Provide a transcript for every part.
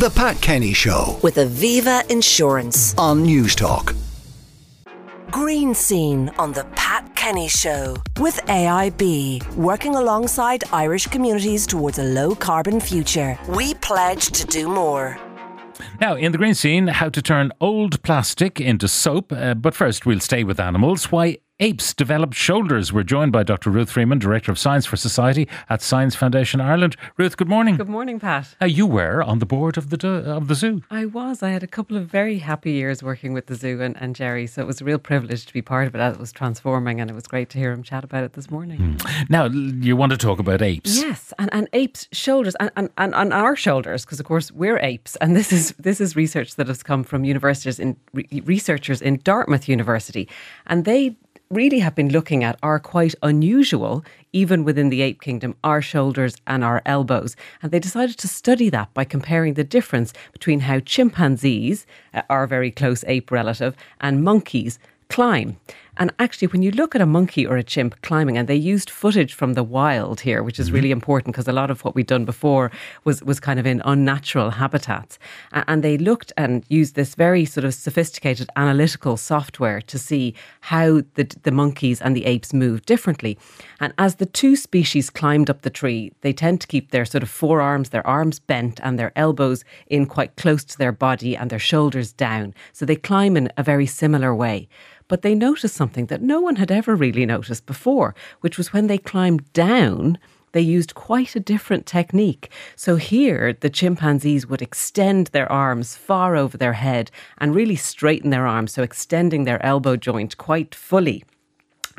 The Pat Kenny Show with Aviva Insurance. on Newstalk. Green Scene on The Pat Kenny Show with AIB, working alongside Irish communities towards a low carbon future. We pledge to do more. Now, in the green scene, how to turn old plastic into soap. Uh, but first, we'll stay with animals. Why apes developed shoulders. We're joined by Dr. Ruth Freeman, Director of Science for Society at Science Foundation Ireland. Ruth, good morning. Good morning, Pat. Uh, you were on the board of the of the zoo. I was. I had a couple of very happy years working with the zoo and, and Jerry, so it was a real privilege to be part of it as it was transforming, and it was great to hear him chat about it this morning. Now, you want to talk about apes? Yes, and, and apes' shoulders and, and, and on our shoulders, because of course we're apes, and this is this is research that has come from universities in re- researchers in Dartmouth University, and they really have been looking at are quite unusual, even within the ape kingdom, our shoulders and our elbows, and they decided to study that by comparing the difference between how chimpanzees, uh, our very close ape relative, and monkeys climb. And actually, when you look at a monkey or a chimp climbing, and they used footage from the wild here, which is mm-hmm. really important because a lot of what we'd done before was was kind of in unnatural habitats, and they looked and used this very sort of sophisticated analytical software to see how the the monkeys and the apes move differently. And as the two species climbed up the tree, they tend to keep their sort of forearms, their arms bent, and their elbows in quite close to their body, and their shoulders down. So they climb in a very similar way. But they noticed something that no one had ever really noticed before, which was when they climbed down, they used quite a different technique. So here, the chimpanzees would extend their arms far over their head and really straighten their arms, so extending their elbow joint quite fully.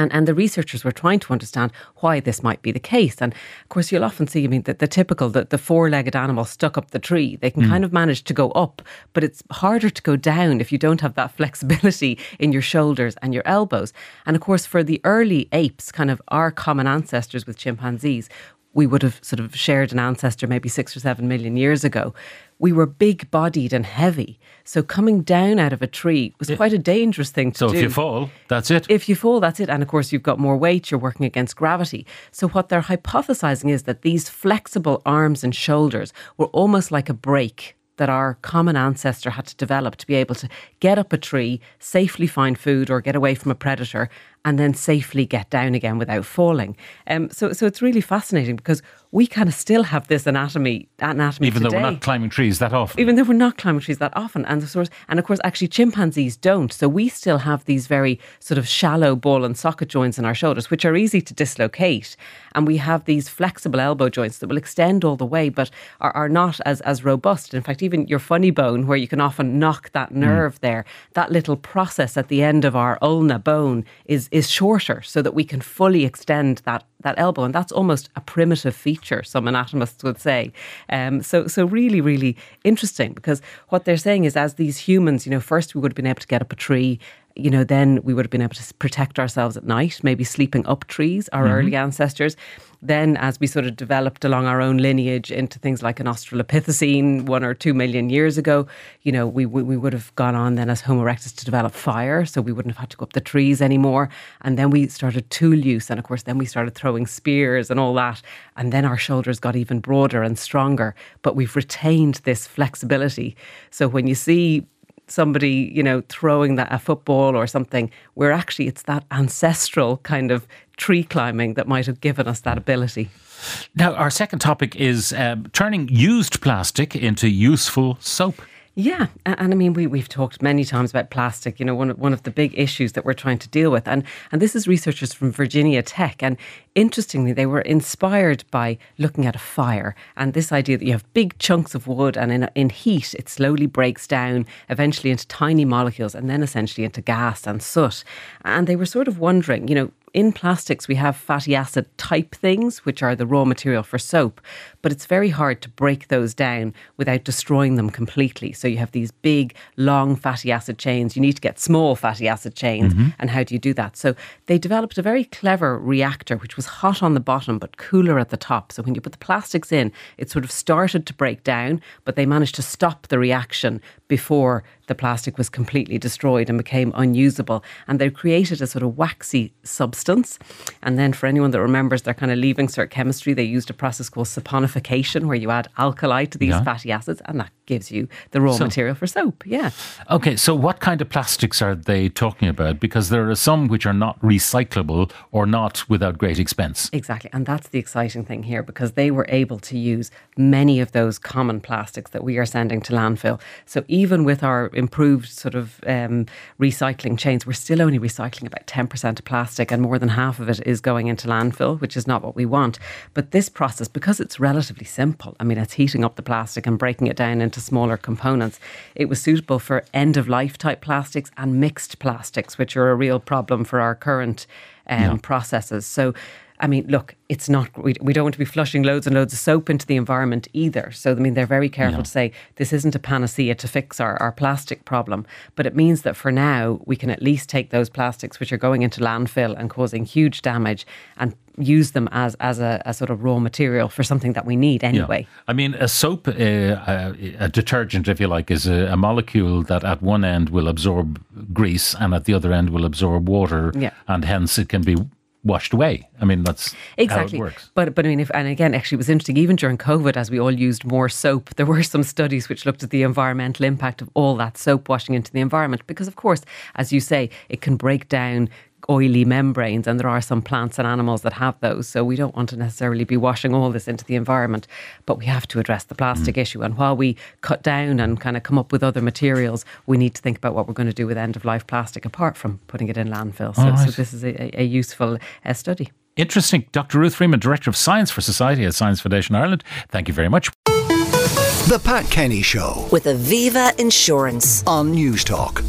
And, and the researchers were trying to understand why this might be the case. And of course, you'll often see, I mean, the, the typical, the, the four legged animal stuck up the tree, they can hmm. kind of manage to go up, but it's harder to go down if you don't have that flexibility in your shoulders and your elbows. And of course, for the early apes, kind of our common ancestors with chimpanzees, we would have sort of shared an ancestor maybe six or seven million years ago. We were big bodied and heavy. So coming down out of a tree was quite a dangerous thing to So do. if you fall, that's it. If you fall, that's it. And of course, you've got more weight, you're working against gravity. So, what they're hypothesizing is that these flexible arms and shoulders were almost like a brake that our common ancestor had to develop to be able to get up a tree, safely find food or get away from a predator, and then safely get down again without falling. Um, so, so it's really fascinating because we kind of still have this anatomy, anatomy Even though we're not climbing trees that often. even though we're not climbing trees that often. And the source and of course actually chimpanzees don't. So we still have these very sort of shallow ball and socket joints in our shoulders which are easy to dislocate. And we have these flexible elbow joints that will extend all the way but are, are not as as robust. In fact even your funny bone where you can often knock that nerve there that little process at the end of our ulna bone is is shorter so that we can fully extend that that elbow, and that's almost a primitive feature. Some anatomists would say. Um, so, so really, really interesting because what they're saying is, as these humans, you know, first we would have been able to get up a tree. You know, then we would have been able to protect ourselves at night, maybe sleeping up trees, our mm-hmm. early ancestors. Then, as we sort of developed along our own lineage into things like an Australopithecine one or two million years ago, you know, we, we, we would have gone on then as Homo erectus to develop fire. So we wouldn't have had to go up the trees anymore. And then we started tool use. And of course, then we started throwing spears and all that. And then our shoulders got even broader and stronger. But we've retained this flexibility. So when you see somebody, you know, throwing that a football or something, where actually it's that ancestral kind of tree climbing that might have given us that ability. Now, our second topic is um, turning used plastic into useful soap. Yeah, and I mean we we've talked many times about plastic. You know, one of, one of the big issues that we're trying to deal with, and and this is researchers from Virginia Tech, and interestingly, they were inspired by looking at a fire and this idea that you have big chunks of wood, and in in heat, it slowly breaks down eventually into tiny molecules, and then essentially into gas and soot. And they were sort of wondering, you know, in plastics, we have fatty acid type things, which are the raw material for soap, but it's very hard to break those down without destroying them completely. So you have these big, long fatty acid chains. You need to get small fatty acid chains. Mm-hmm. And how do you do that? So they developed a very clever reactor, which was hot on the bottom but cooler at the top. So when you put the plastics in, it sort of started to break down, but they managed to stop the reaction before the plastic was completely destroyed and became unusable. And they created a sort of waxy substance. And then, for anyone that remembers their kind of leaving cert chemistry, they used a process called saponification, where you add alkali to these Yeah. fatty acids, and that gives you the raw So- material for soap. Yeah. Okay, so what kind of plastics are they talking about? Because there are some which are not recyclable or not without great expense. Exactly. And that's the exciting thing here because they were able to use many of those common plastics that we are sending to landfill. So even with our improved sort of um, recycling chains, we're still only recycling about 10% of plastic and more than half of it is going into landfill, which is not what we want. But this process, because it's relatively simple, I mean, it's heating up the plastic and breaking it down into smaller components, it was suitable for end of life type plastics and mixed plastics, which are a real problem for our current um, processes. So, I mean, look, it's not, we, we don't want to be flushing loads and loads of soap into the environment either. So, I mean, they're very careful to say this isn't a panacea to fix our, our plastic problem. But it means that for now, we can at least take those plastics which are going into landfill and causing huge damage and use them as, as a, a sort of raw material for something that we need anyway. I mean, a soap, uh, a, a detergent, if you like, is a, a molecule that at one end will absorb grease and at the other end will absorb water, Yeah. and hence it can be washed away. I mean, that's Exactly. how it works. But but I mean, if and again, actually, it was interesting. Even during COVID, as we all used more soap, there were some studies which looked at the environmental impact of all that soap washing into the environment. Because of course, as you say, it can break down oily membranes, and there are some plants and animals that have those. So we don't want to necessarily be washing all this into the environment, but we have to address the plastic issue. And while we cut down and kind of come up with other materials, we need to think about what we're going to do with end of life plastic, apart from putting it in landfill. So, All so this is a, a- a useful uh, study. Interesting. Dr. Ruth Freeman, Director of Science for Society at Science Foundation Ireland. Thank you very much. The Pat Kenny Show With Aviva Insurance. on Newstalk.